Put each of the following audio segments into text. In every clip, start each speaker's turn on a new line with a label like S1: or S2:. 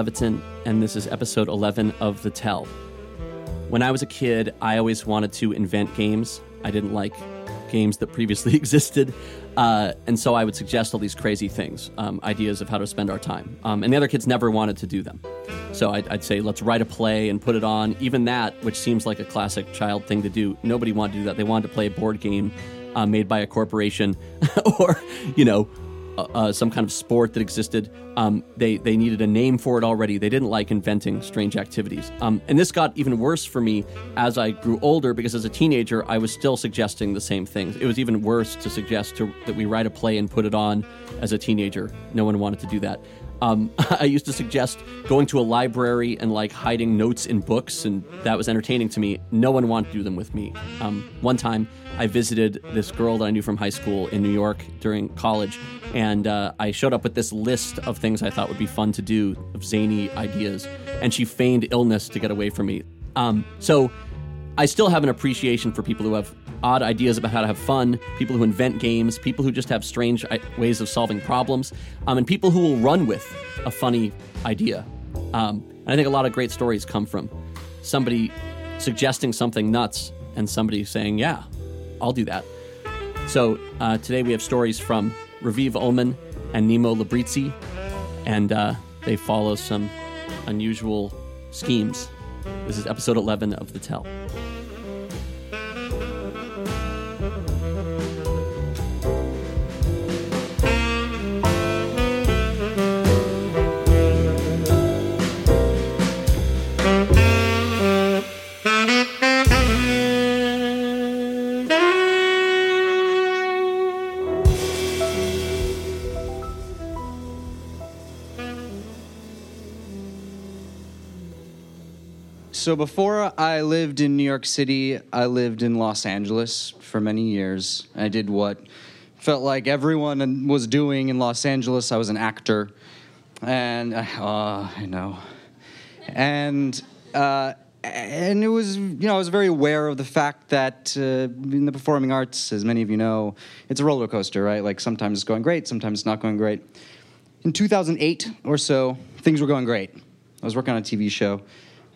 S1: Leviton, and this is episode 11 of The Tell. When I was a kid, I always wanted to invent games. I didn't like games that previously existed. Uh, and so I would suggest all these crazy things, um, ideas of how to spend our time. Um, and the other kids never wanted to do them. So I'd, I'd, say, let's write a play and put it on. Even that, which seems like a classic child thing to do, nobody wanted to do that. They wanted to play a board game uh, made by a corporation or, you know, uh, uh, some kind of sport that existed. Um, they they needed a name for it already. They didn't like inventing strange activities. Um, and this got even worse for me as I grew older because as a teenager I was still suggesting the same things. It was even worse to suggest to, that we write a play and put it on as a teenager. No one wanted to do that. Um, I used to suggest going to a library and like hiding notes in books, and that was entertaining to me. No one wanted to do them with me. Um, one time, I visited this girl that I knew from high school in New York during college, and uh, I showed up with this list of things I thought would be fun to do, of zany ideas, and she feigned illness to get away from me. Um, so I still have an appreciation for people who have odd ideas about how to have fun, people who invent games, people who just have strange ways of solving problems, um, and people who will run with a funny idea. Um, and I think a lot of great stories come from somebody suggesting something nuts and somebody saying, Yeah, I'll do that. So uh, today we have stories from Raviv Ullman and Nemo Librizzi, and uh, they follow some unusual schemes. This is episode 11 of The Tell.
S2: So before I lived in New York City, I lived in Los Angeles for many years. I did what felt like everyone was doing in Los Angeles. I was an actor, and uh, I know, and uh, and it was you know I was very aware of the fact that uh, in the performing arts, as many of you know, it's a roller coaster, right? Like sometimes it's going great, sometimes it's not going great. In 2008 or so, things were going great. I was working on a TV show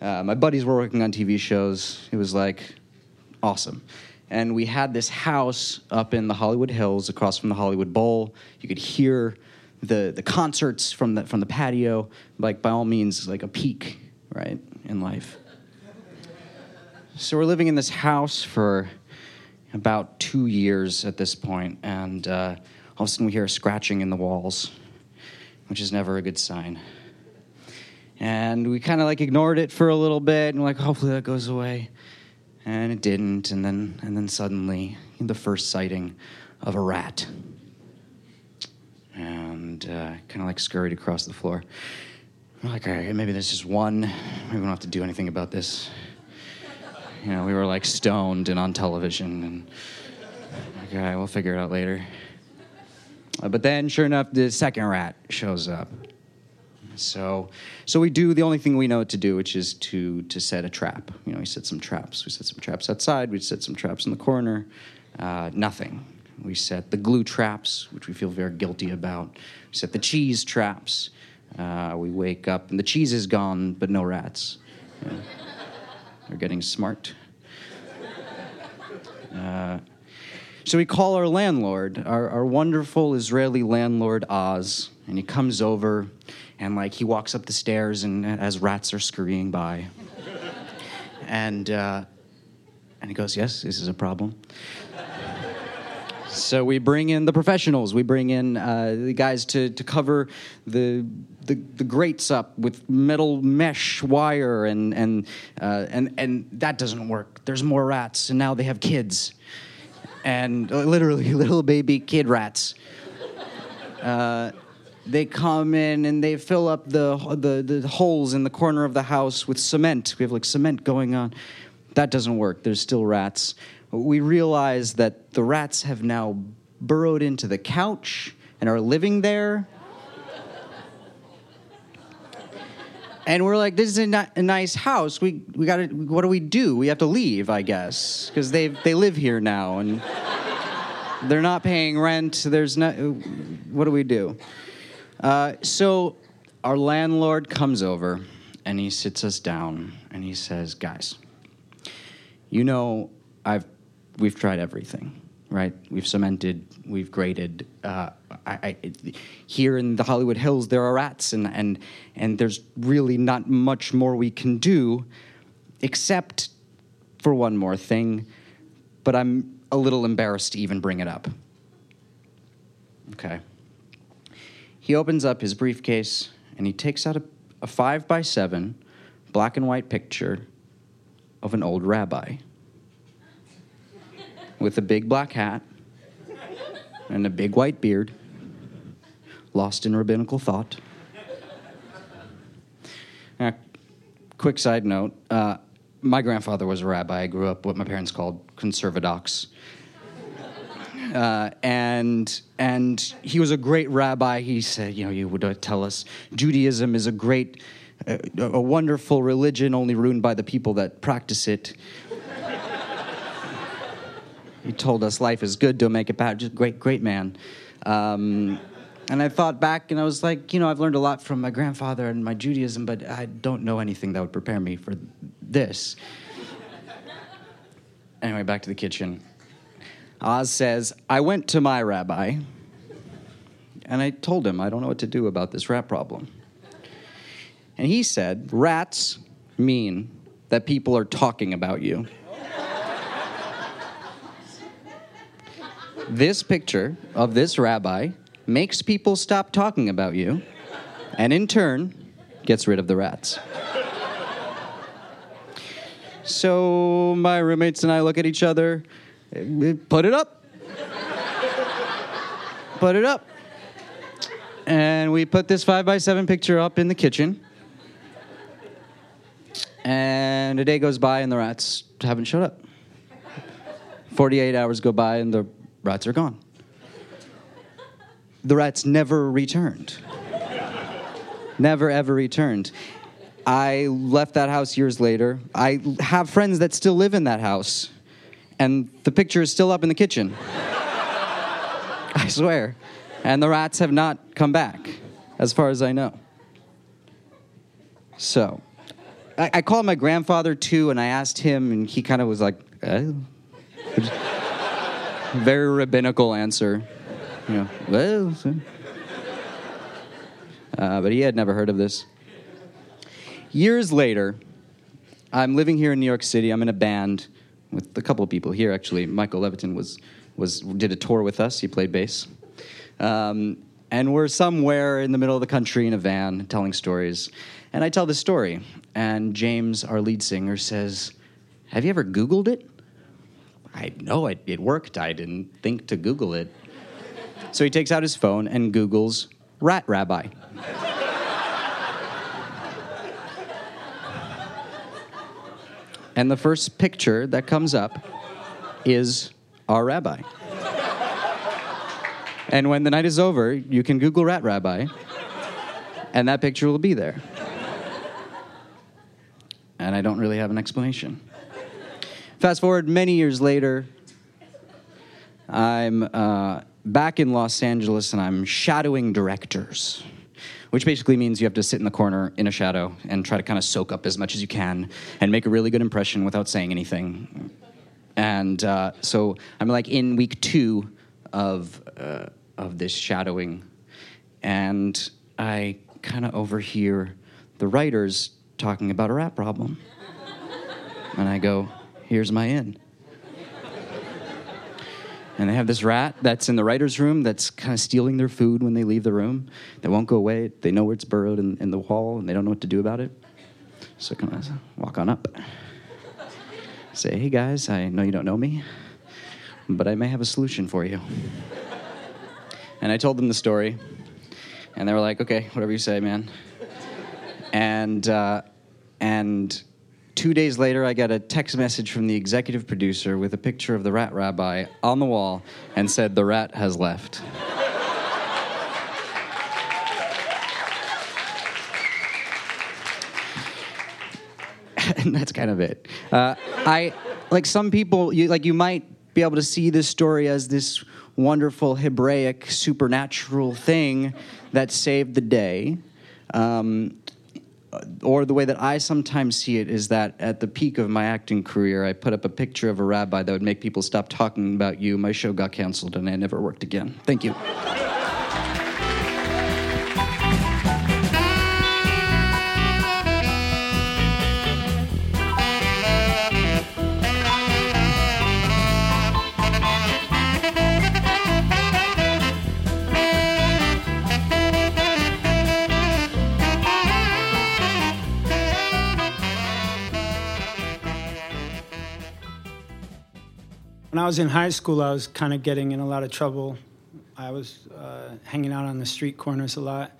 S2: uh, my buddies were working on TV shows. It was like awesome. And we had this house up in the Hollywood Hills across from the Hollywood Bowl. You could hear the, the concerts from the, from the patio, like by all means, like a peak, right, in life. So we're living in this house for about two years at this point, and uh, all of a sudden we hear scratching in the walls, which is never a good sign. And we kind of like ignored it for a little bit and like, hopefully that goes away. And it didn't. And then, and then suddenly, the first sighting of a rat. And uh, kind of like scurried across the floor. We're like, all right, maybe there's just one. Maybe we don't have to do anything about this. You know, we were like stoned and on television. And like, all right, we'll figure it out later. Uh, but then, sure enough, the second rat shows up. So, so we do the only thing we know to do, which is to to set a trap. You know, we set some traps. We set some traps outside. We set some traps in the corner. Uh, nothing. We set the glue traps, which we feel very guilty about. We set the cheese traps. Uh, we wake up and the cheese is gone, but no rats. They're getting smart. Uh, so we call our landlord, our, our wonderful Israeli landlord Oz, and he comes over and like he walks up the stairs and as rats are scurrying by. And uh, and he goes yes this is a problem. So we bring in the professionals. We bring in uh, the guys to, to cover the, the, the grates up with metal mesh wire and and uh, and and that doesn't work. There's more rats and now they have kids. And uh, literally little baby kid rats. Uh, they come in and they fill up the, the, the holes in the corner of the house with cement. We have like cement going on. That doesn't work. There's still rats. We realize that the rats have now burrowed into the couch and are living there. and we're like, this is a, a nice house. We, we got to, what do we do? We have to leave, I guess, because they, they live here now and they're not paying rent. There's no, what do we do? Uh, so our landlord comes over and he sits us down and he says, "Guys, you know, I've we've tried everything, right? We've cemented, we've graded. Uh, I, I, here in the Hollywood Hills, there are rats, and and and there's really not much more we can do, except for one more thing. But I'm a little embarrassed to even bring it up. Okay. He opens up his briefcase and he takes out a, a five by seven black and white picture of an old rabbi with a big black hat and a big white beard, lost in rabbinical thought. Uh, quick side note uh, my grandfather was a rabbi. I grew up what my parents called conservadox. Uh, and and he was a great rabbi. He said, you know, you would uh, tell us Judaism is a great, uh, a wonderful religion, only ruined by the people that practice it. he told us life is good, don't make it bad. Just great, great man. Um, and I thought back, and I was like, you know, I've learned a lot from my grandfather and my Judaism, but I don't know anything that would prepare me for this. anyway, back to the kitchen. Oz says, I went to my rabbi and I told him I don't know what to do about this rat problem. And he said, Rats mean that people are talking about you. this picture of this rabbi makes people stop talking about you, and in turn, gets rid of the rats. So my roommates and I look at each other, put it up. put it up. And we put this five by seven picture up in the kitchen. And a day goes by and the rats haven't showed up. 48 hours go by and the rats are gone. The rats never returned. never ever returned. I left that house years later. I have friends that still live in that house, and the picture is still up in the kitchen. I swear. And the rats have not come back, as far as I know. So, I, I called my grandfather too, and I asked him, and he kind of was like, eh? very rabbinical answer. You know, well, uh, but he had never heard of this. Years later, I'm living here in New York City. I'm in a band with a couple of people here. Actually, Michael Leviton was was did a tour with us. He played bass, um, and we're somewhere in the middle of the country in a van telling stories. And I tell this story, and James, our lead singer, says, "Have you ever Googled it?" I know it, it worked. I didn't think to Google it. So he takes out his phone and Googles rat rabbi. And the first picture that comes up is our rabbi. and when the night is over, you can Google Rat Rabbi, and that picture will be there. And I don't really have an explanation. Fast forward many years later, I'm uh, back in Los Angeles and I'm shadowing directors which basically means you have to sit in the corner in a shadow and try to kind of soak up as much as you can and make a really good impression without saying anything. And uh, so I'm like in week two of uh, of this shadowing, and I kind of overhear the writers talking about a rap problem, and I go, "Here's my in." And they have this rat that's in the writer's room that's kind of stealing their food when they leave the room. They won't go away. They know where it's burrowed in, in the wall and they don't know what to do about it. So kind of walk on up. Say, hey guys, I know you don't know me, but I may have a solution for you. And I told them the story. And they were like, okay, whatever you say, man. And, uh, and Two days later, I got a text message from the executive producer with a picture of the rat rabbi on the wall and said, The rat has left. and that's kind of it. Uh, I like some people. You like you might be able to see this story as this wonderful Hebraic supernatural thing that saved the day. Um, Uh, or the way that I sometimes see it is that at the peak of my acting career, I put up a picture of a rabbi that would make people stop talking about you. My show got canceled and I never worked again. Thank you.
S3: I was in high school, I was kind of getting in a lot of trouble. I was uh, hanging out on the street corners a lot.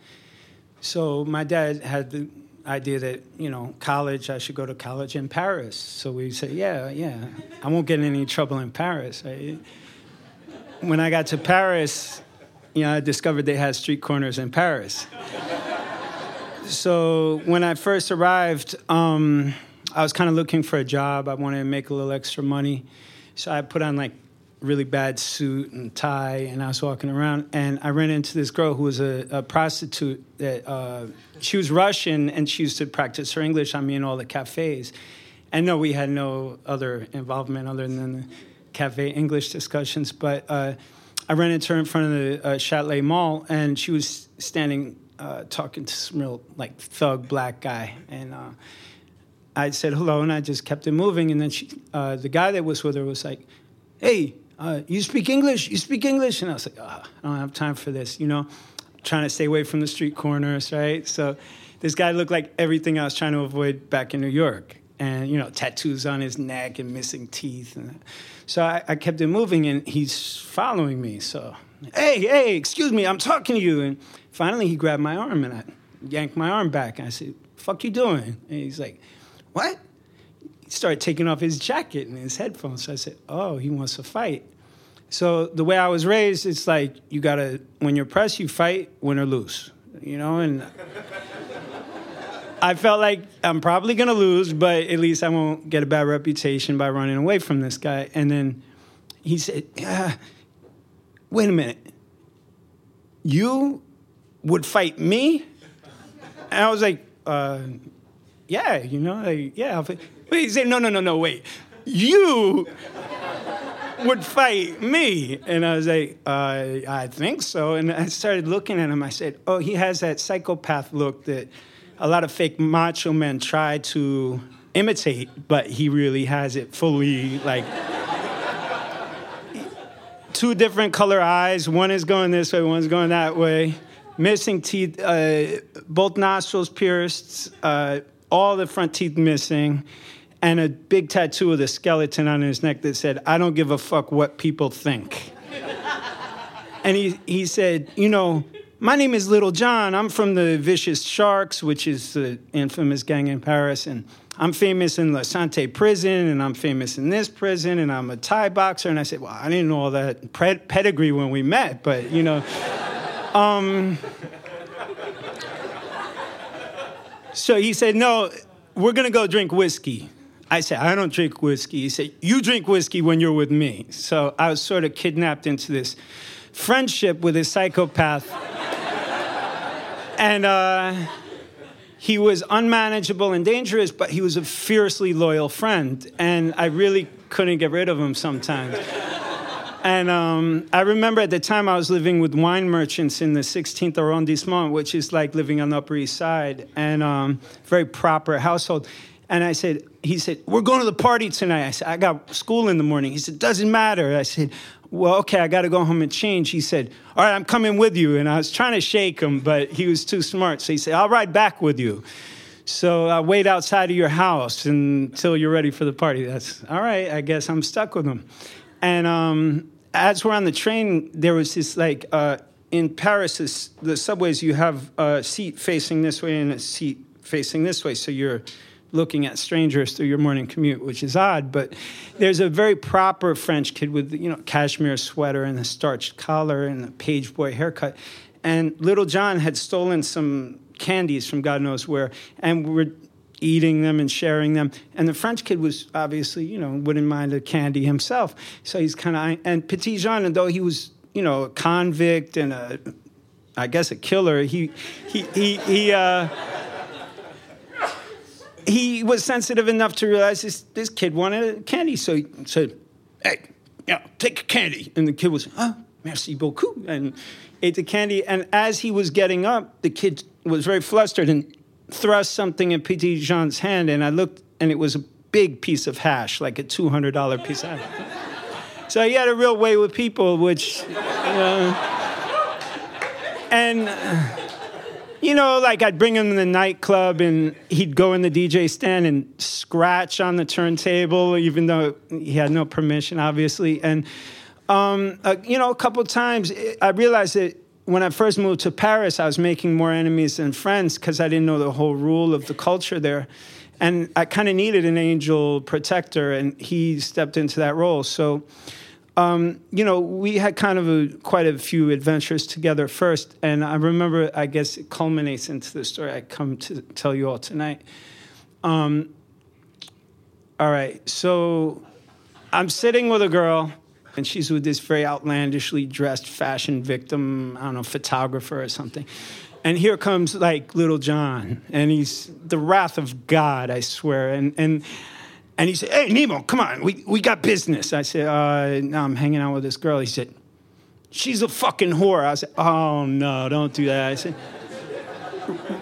S3: So my dad had the idea that, you know, college, I should go to college in Paris. So we said, yeah, yeah, I won't get in any trouble in Paris. I, when I got to Paris, you know, I discovered they had street corners in Paris. so when I first arrived, um, I was kind of looking for a job. I wanted to make a little extra money. So I put on like really bad suit and tie, and I was walking around, and I ran into this girl who was a, a prostitute. That uh, she was Russian, and she used to practice her English on me in all the cafes. And no, we had no other involvement other than the cafe English discussions. But uh, I ran into her in front of the uh, Châtelet Mall, and she was standing uh, talking to some real like thug black guy, and uh, I said hello, and I just kept it moving. And then she, uh, the guy that was with her was like, "Hey, uh, you speak English? You speak English?" And I was like, oh, "I don't have time for this," you know, trying to stay away from the street corners, right? So this guy looked like everything I was trying to avoid back in New York, and you know, tattoos on his neck and missing teeth. And so I, I kept it moving, and he's following me. So, hey, hey, excuse me, I'm talking to you. And finally, he grabbed my arm, and I yanked my arm back. And I said, "Fuck you doing?" And he's like what? He started taking off his jacket and his headphones. So I said, oh, he wants to fight. So the way I was raised, it's like you gotta, when you're pressed, you fight, win or lose, you know? And I felt like I'm probably gonna lose, but at least I won't get a bad reputation by running away from this guy. And then he said, wait a minute. You would fight me? And I was like, uh, yeah, you know, like, yeah. But he said, no, no, no, no, wait. You would fight me. And I was like, uh, I think so. And I started looking at him. I said, oh, he has that psychopath look that a lot of fake macho men try to imitate, but he really has it fully like. Two different color eyes. One is going this way, one's going that way. Missing teeth, uh, both nostrils pierced, uh, all the front teeth missing, and a big tattoo of the skeleton on his neck that said, I don't give a fuck what people think. and he, he said, You know, my name is Little John. I'm from the Vicious Sharks, which is the infamous gang in Paris. And I'm famous in La Sante prison, and I'm famous in this prison, and I'm a Thai boxer. And I said, Well, I didn't know all that pedigree when we met, but, you know. um, so he said, No, we're going to go drink whiskey. I said, I don't drink whiskey. He said, You drink whiskey when you're with me. So I was sort of kidnapped into this friendship with a psychopath. and uh, he was unmanageable and dangerous, but he was a fiercely loyal friend. And I really couldn't get rid of him sometimes. And um, I remember at the time I was living with wine merchants in the 16th arrondissement, which is like living on the Upper East Side, and um, very proper household. And I said, he said, we're going to the party tonight. I said, I got school in the morning. He said, doesn't matter. I said, well, okay, I got to go home and change. He said, all right, I'm coming with you. And I was trying to shake him, but he was too smart. So he said, I'll ride back with you. So I wait outside of your house until you're ready for the party. That's all right. I guess I'm stuck with him. And um, as we're on the train, there was this like uh, in Paris, this, the subways you have a seat facing this way and a seat facing this way, so you're looking at strangers through your morning commute, which is odd. But there's a very proper French kid with you know cashmere sweater and a starched collar and a page boy haircut, and little John had stolen some candies from God knows where, and we're eating them and sharing them. And the French kid was obviously, you know, wouldn't mind a candy himself. So he's kind of, and Petit Jean, and though he was, you know, a convict and a I guess a killer. He he he he. Uh, he was sensitive enough to realize this, this kid wanted a candy, so he said, "Hey, yeah, take a candy." And the kid was, "Ah, merci beaucoup," and ate the candy. And as he was getting up, the kid was very flustered and thrust something in Petit Jean's hand, and I looked, and it was a big piece of hash, like a two hundred dollar piece of hash. so he had a real way with people, which, uh, and. You know, like I'd bring him to the nightclub and he'd go in the DJ stand and scratch on the turntable, even though he had no permission, obviously. And, um, uh, you know, a couple times I realized that when I first moved to Paris, I was making more enemies than friends because I didn't know the whole rule of the culture there. And I kind of needed an angel protector, and he stepped into that role. So, um, you know, we had kind of a, quite a few adventures together first, and I remember, I guess, it culminates into the story I come to tell you all tonight. Um, all right, so I'm sitting with a girl, and she's with this very outlandishly dressed fashion victim, I don't know, photographer or something. And here comes like little John, and he's the wrath of God, I swear. And and and he said, Hey, Nemo, come on, we, we got business. I said, uh, No, I'm hanging out with this girl. He said, She's a fucking whore. I said, Oh, no, don't do that. I said,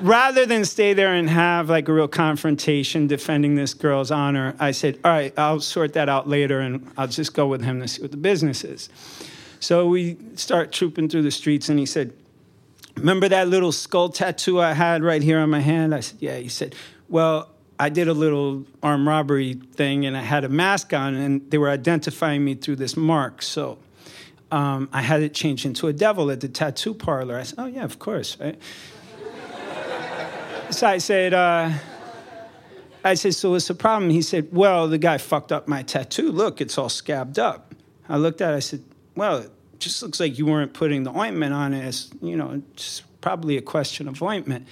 S3: Rather than stay there and have like a real confrontation defending this girl's honor, I said, All right, I'll sort that out later and I'll just go with him to see what the business is. So we start trooping through the streets, and he said, Remember that little skull tattoo I had right here on my hand? I said, Yeah. He said, Well, I did a little armed robbery thing and I had a mask on, and they were identifying me through this mark. So um, I had it changed into a devil at the tattoo parlor. I said, Oh, yeah, of course, right? So I said, uh, I said, So what's the problem? He said, Well, the guy fucked up my tattoo. Look, it's all scabbed up. I looked at it, I said, Well, it just looks like you weren't putting the ointment on it. It's, you know, it's probably a question of ointment.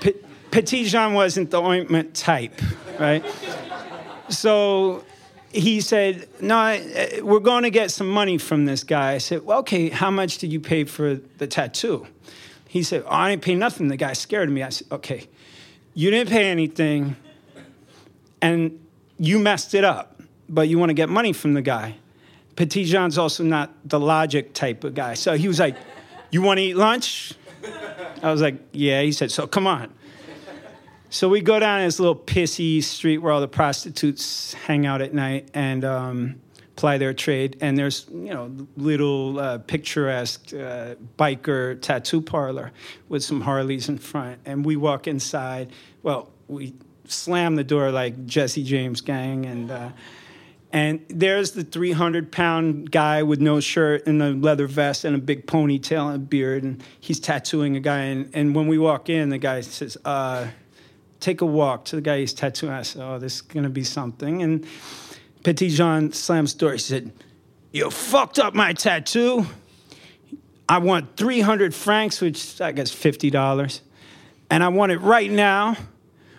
S3: P- Petit Jean wasn't the ointment type, right? so he said, No, I, we're going to get some money from this guy. I said, Well, okay, how much did you pay for the tattoo? He said, oh, I didn't pay nothing. The guy scared me. I said, Okay, you didn't pay anything, and you messed it up, but you want to get money from the guy. Petit Jean's also not the logic type of guy. So he was like, You want to eat lunch? I was like, Yeah. He said, So come on. So we go down this little pissy street where all the prostitutes hang out at night and um, ply their trade. And there's, you know, little uh, picturesque uh, biker tattoo parlor with some Harleys in front. And we walk inside. Well, we slam the door like Jesse James gang and. Uh, and there's the 300 pound guy with no shirt and a leather vest and a big ponytail and a beard. And he's tattooing a guy. And, and when we walk in, the guy says, uh, Take a walk to the guy he's tattooing. I said, Oh, this is going to be something. And Petit Jean slams door. He said, You fucked up my tattoo. I want 300 francs, which I guess $50. And I want it right now,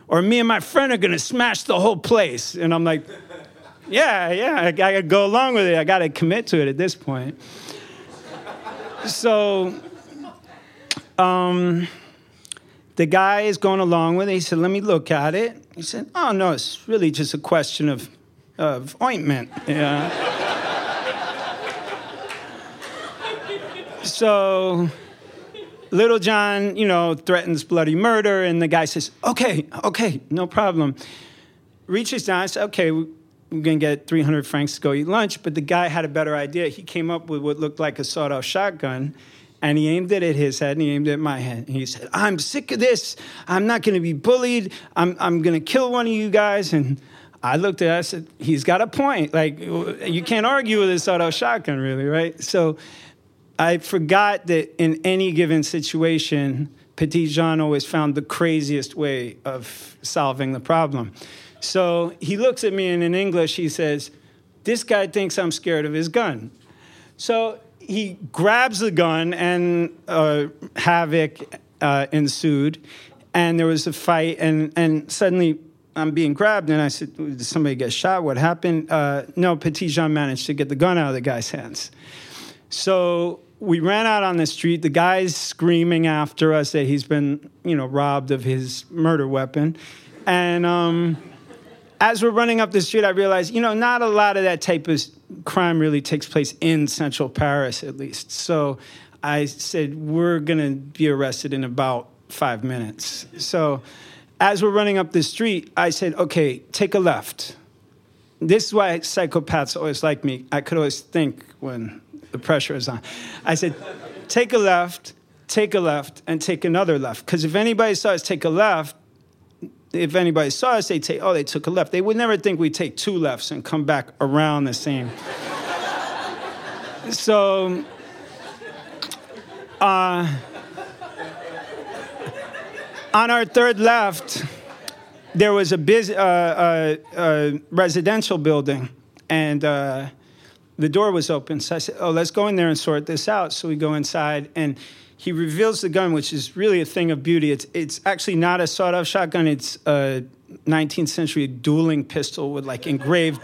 S3: or me and my friend are to smash the whole place. And I'm like, yeah, yeah, I, I gotta go along with it. I gotta commit to it at this point. So, um, the guy is going along with it. He said, "Let me look at it." He said, "Oh no, it's really just a question of of ointment." Yeah. so, Little John, you know, threatens bloody murder, and the guy says, "Okay, okay, no problem." Reaches down, and says, "Okay." we're to get 300 francs to go eat lunch. But the guy had a better idea. He came up with what looked like a sawed off shotgun and he aimed it at his head and he aimed it at my head. And he said, I'm sick of this. I'm not to be bullied. I'm, I'm to kill one of you guys. And I looked at it, I said, he's got a point. Like, you can't argue with a sawed off shotgun, really, right? So I forgot that in any given situation, Petit Jean always found the craziest way of solving the problem. So he looks at me and in English he says, This guy thinks I'm scared of his gun. So he grabs the gun and uh, havoc uh, ensued. And there was a fight, and, and suddenly I'm being grabbed. And I said, Did somebody get shot? What happened? Uh, no, Petit Jean managed to get the gun out of the guy's hands. So we ran out on the street. The guy's screaming after us that he's been, you know, robbed of his murder weapon. And um, as we're running up the street, I realized, you know, not a lot of that type of crime really takes place in central Paris, at least. So I said, we're going to be arrested in about five minutes. So as we're running up the street, I said, okay, take a left. This is why psychopaths always like me. I could always think when the pressure is on. I said, take a left, take a left, and take another left. Because if anybody saw us take a left, if anybody saw us, they'd say, oh, they took a left. They would never think we'd take two lefts and come back around the same. so, uh, on our third left, there was a, biz, uh, uh, uh, residential building, and uh, the door was open. So I said, "Oh, let's go in there and sort this out." So we go inside, and he reveals the gun, which is really a thing of beauty. It's it's actually not a sawed-off shotgun. It's a 19th century dueling pistol with like engraved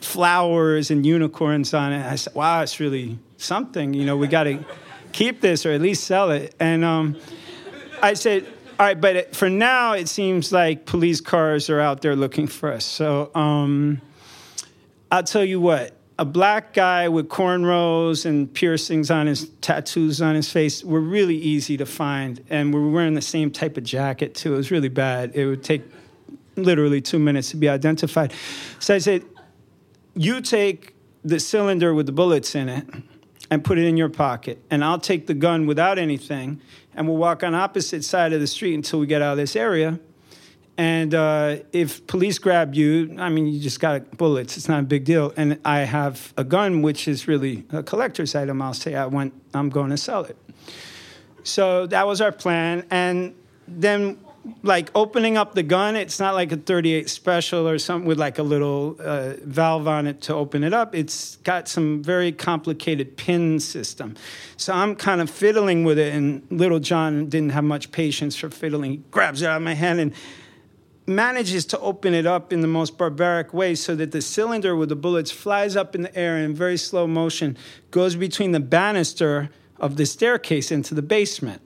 S3: flowers and unicorns on it. I said, "Wow, it's really something. You know, we got to keep this or at least sell it." And um, I said. All right, but for now, it seems like police cars are out there looking for us. So um, I'll tell you what a black guy with cornrows and piercings on his tattoos on his face were really easy to find. And we were wearing the same type of jacket too. It was really bad. It would take literally two minutes to be identified. So i said you take the cylinder with the bullets in it and put it in your pocket and i'll take the gun without anything and we'll walk on opposite side of the street until we get out of this area and uh, if police grab you, I mean, you just got bullets. It's not a big deal. And I have a gun, which is really a collector's item. I'll say I went. I'm going to sell it. So that was our plan. And then, like opening up the gun, it's not like a 38 special or something with like a little uh, valve on it to open it up. It's got some very complicated pin system. So I'm kind of fiddling with it, and little John didn't have much patience for fiddling. He grabs it out of my hand and manages to open it up in the most barbaric way so that the cylinder with the bullets flies up in the air in very slow motion, goes between the banister of the staircase into the basement.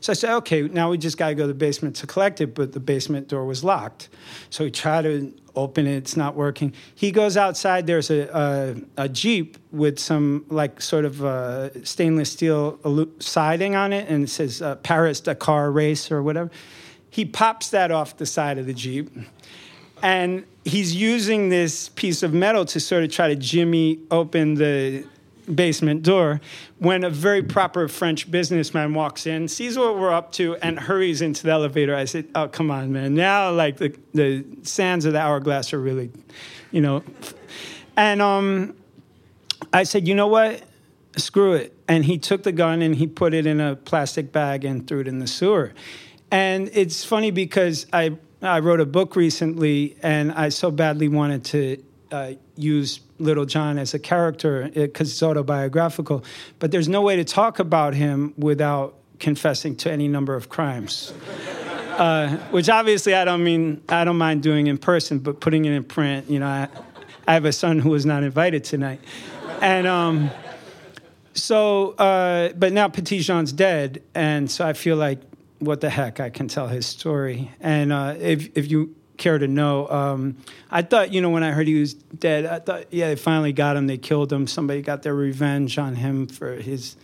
S3: So I said, okay, now we just got to go to the basement to collect it, but the basement door was locked. So we try to open it, it's not working. He goes outside, there's a, a, a Jeep with some, like, sort of uh, stainless steel siding on it, and it says uh, Paris Dakar Race or whatever he pops that off the side of the Jeep. And he's using this piece of metal to sort of try to jimmy open the basement door when a very proper French businessman walks in, sees what we're up to, and hurries into the elevator. I said, Oh, come on, man. Now, like, the, the sands of the hourglass are really, you know. And um, I said, You know what? Screw it. And he took the gun and he put it in a plastic bag and threw it in the sewer. And it's funny because I I wrote a book recently, and I so badly wanted to uh, use Little John as a character because it's autobiographical. But there's no way to talk about him without confessing to any number of crimes. Uh, which obviously I don't mean I don't mind doing in person, but putting it in print, you know, I, I have a son who was not invited tonight, and um, so uh, but now Petit Jean's dead, and so I feel like what the heck, I can tell his story. And uh, if if you care to know, um, I thought you know when I heard he was dead, I thought yeah they finally got him, they killed him, somebody got their revenge on him for his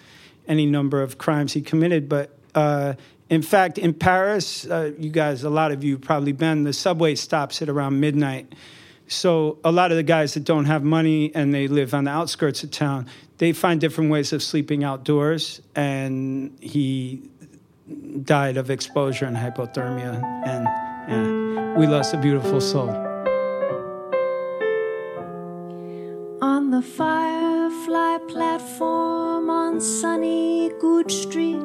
S3: any number of crimes he committed. But uh, in fact, in Paris, uh, you guys, a lot of you probably been. The subway stops at around midnight. So a lot of the guys that don't have money and they live on the outskirts of town, they find different ways of sleeping outdoors. And he died of exposure and hypothermia, and yeah, we lost a beautiful soul.
S4: On the Firefly platform on sunny Goodge Street,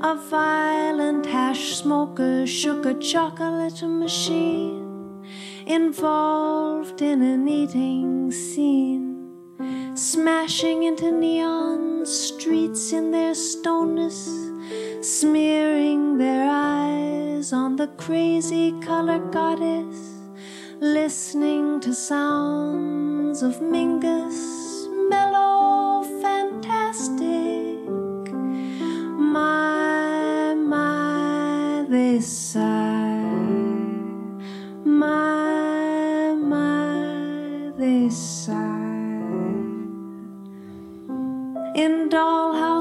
S4: a violent hash smoker shook a chocolate machine involved in an eating scene smashing into neon streets in their stoneness smearing their eyes on the crazy color goddess, listening to sounds of Mingus, mellow, fantastic. My, my, they sigh. My, my, they sigh. In dollhouse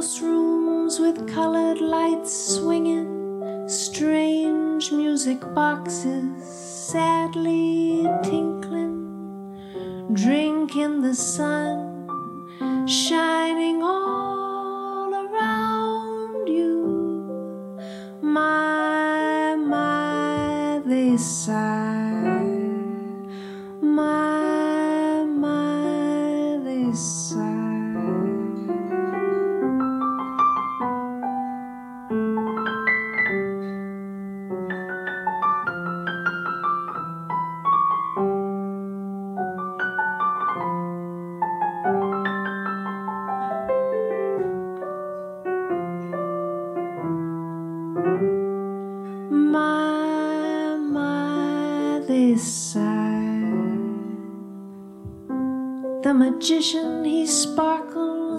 S4: with colored lights swinging, strange music boxes sadly tinkling, drink in the sun shining all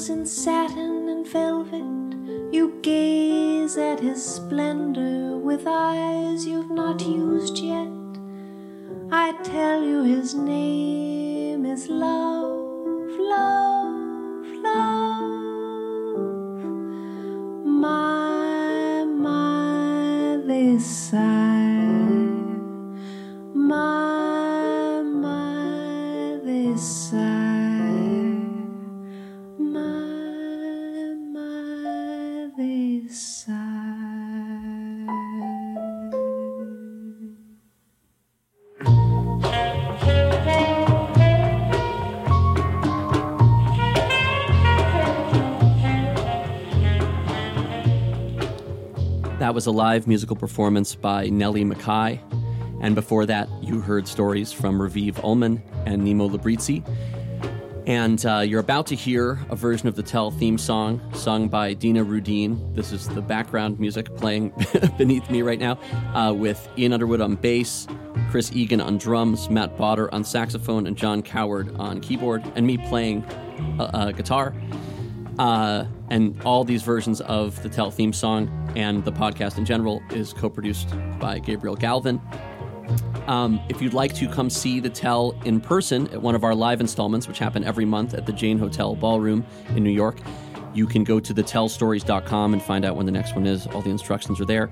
S4: in satin and velvet. You gaze at his splendor with eyes you've not used yet. I tell you, his name is love, love, love. My, my, they sigh.
S1: Was a live musical performance by Nellie McKay. And before that, you heard stories from Raviv Ullman and Nemo Librizzi. And uh, you're about to hear a version of the Tell theme song sung by Dina Rudin. This is the background music playing beneath me right now uh, with Ian Underwood on bass, Chris Egan on drums, Matt Bauder on saxophone, and John Coward on keyboard, and me playing uh, uh, guitar. Uh, and all these versions of the Tell theme song and the podcast in general is co produced by Gabriel Galvin. Um, if you'd like to come see the Tell in person at one of our live installments, which happen every month at the Jane Hotel Ballroom in New York, you can go to thetellstories.com and find out when the next one is. All the instructions are there.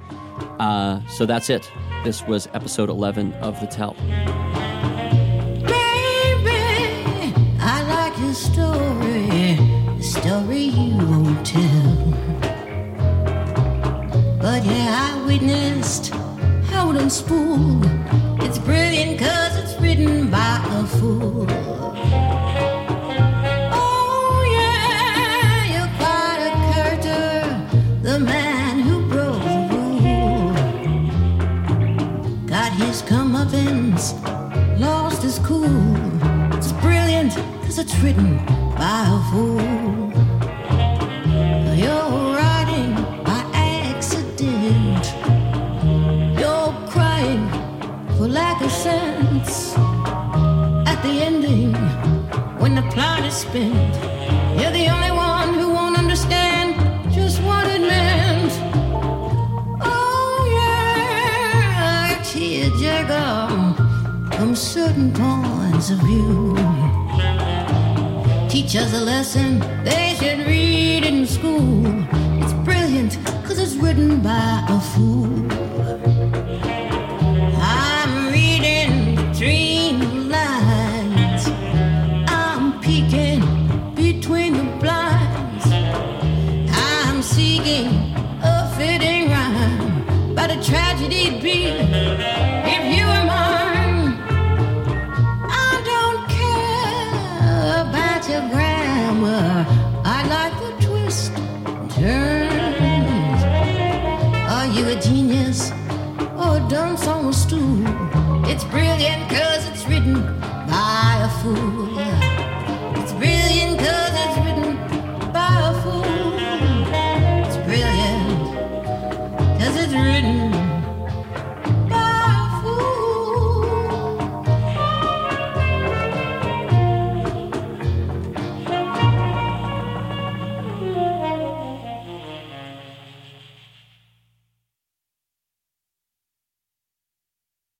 S1: Uh, so that's it. This was episode 11 of The Tell.
S5: Story you won't tell. But yeah, I witnessed how them spool. It's brilliant cause it's written by a fool. Oh yeah, you're quite a character, the man who broke the. Got his comeuppance, lost his cool. It's brilliant cause it's written